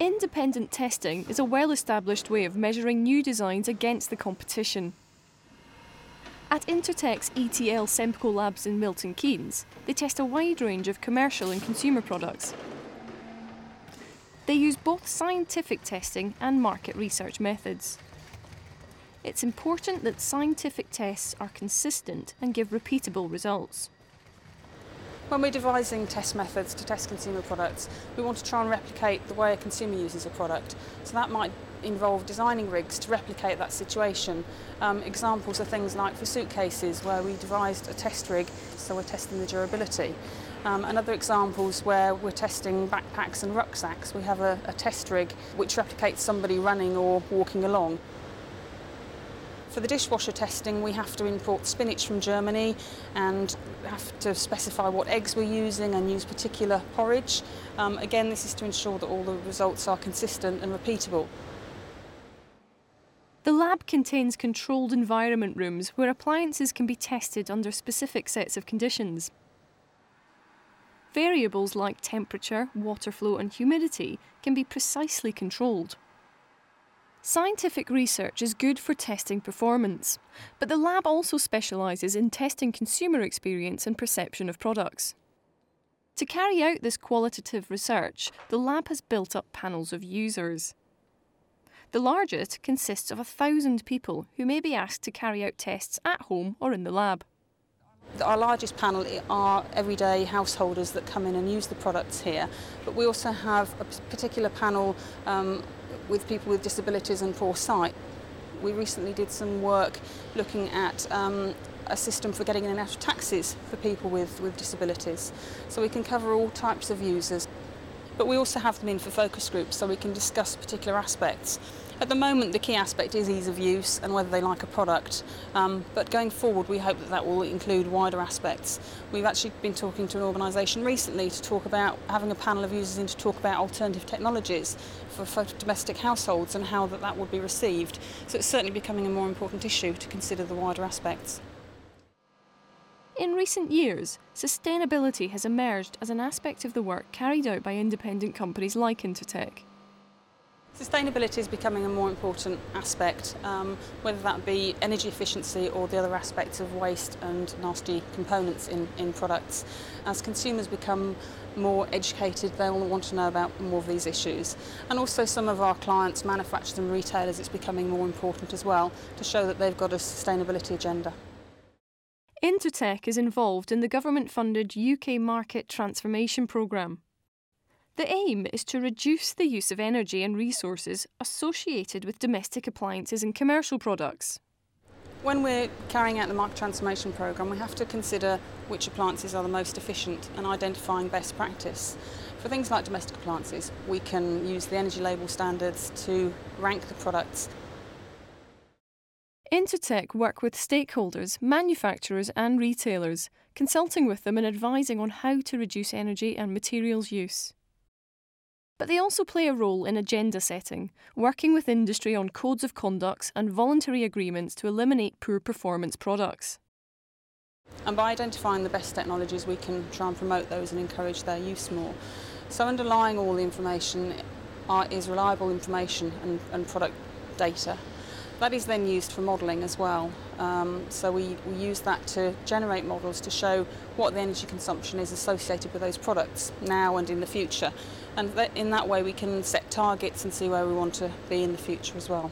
Independent testing is a well established way of measuring new designs against the competition. At Intertek's ETL SEMKO Labs in Milton Keynes, they test a wide range of commercial and consumer products. They use both scientific testing and market research methods. It's important that scientific tests are consistent and give repeatable results. When we're devising test methods to test consumer products, we want to try and replicate the way a consumer uses a product. So that might involve designing rigs to replicate that situation. Um, examples are things like for suitcases where we devised a test rig, so we're testing the durability. Um, and other examples where we're testing backpacks and rucksacks, we have a, a test rig which replicates somebody running or walking along. For the dishwasher testing, we have to import spinach from Germany and have to specify what eggs we're using and use particular porridge. Um, again, this is to ensure that all the results are consistent and repeatable. The lab contains controlled environment rooms where appliances can be tested under specific sets of conditions. Variables like temperature, water flow, and humidity can be precisely controlled. Scientific research is good for testing performance, but the lab also specialises in testing consumer experience and perception of products. To carry out this qualitative research, the lab has built up panels of users. The largest consists of a thousand people who may be asked to carry out tests at home or in the lab. Our largest panel are everyday householders that come in and use the products here, but we also have a particular panel um, with people with disabilities and poor sight. We recently did some work looking at um, a system for getting in and out of taxis for people with, with disabilities. So we can cover all types of users. But we also have them in for focus groups so we can discuss particular aspects. At the moment, the key aspect is ease of use and whether they like a product. Um, but going forward, we hope that that will include wider aspects. We've actually been talking to an organisation recently to talk about having a panel of users in to talk about alternative technologies for, for domestic households and how that, that would be received. So it's certainly becoming a more important issue to consider the wider aspects. In recent years, sustainability has emerged as an aspect of the work carried out by independent companies like Intertek. Sustainability is becoming a more important aspect, um, whether that be energy efficiency or the other aspects of waste and nasty components in, in products. As consumers become more educated, they'll want to know about more of these issues. And also some of our clients, manufacturers and retailers, it's becoming more important as well to show that they've got a sustainability agenda. Intertek is involved in the government funded UK Market Transformation Programme. The aim is to reduce the use of energy and resources associated with domestic appliances and commercial products. When we're carrying out the market transformation programme, we have to consider which appliances are the most efficient and identifying best practice. For things like domestic appliances, we can use the energy label standards to rank the products. Intertek work with stakeholders, manufacturers and retailers, consulting with them and advising on how to reduce energy and materials use. But they also play a role in agenda setting, working with industry on codes of conduct and voluntary agreements to eliminate poor performance products. And by identifying the best technologies, we can try and promote those and encourage their use more. So, underlying all the information are, is reliable information and, and product data. That is then used for modelling as well. Um, so we, we use that to generate models to show what the energy consumption is associated with those products now and in the future. And that, in that way we can set targets and see where we want to be in the future as well.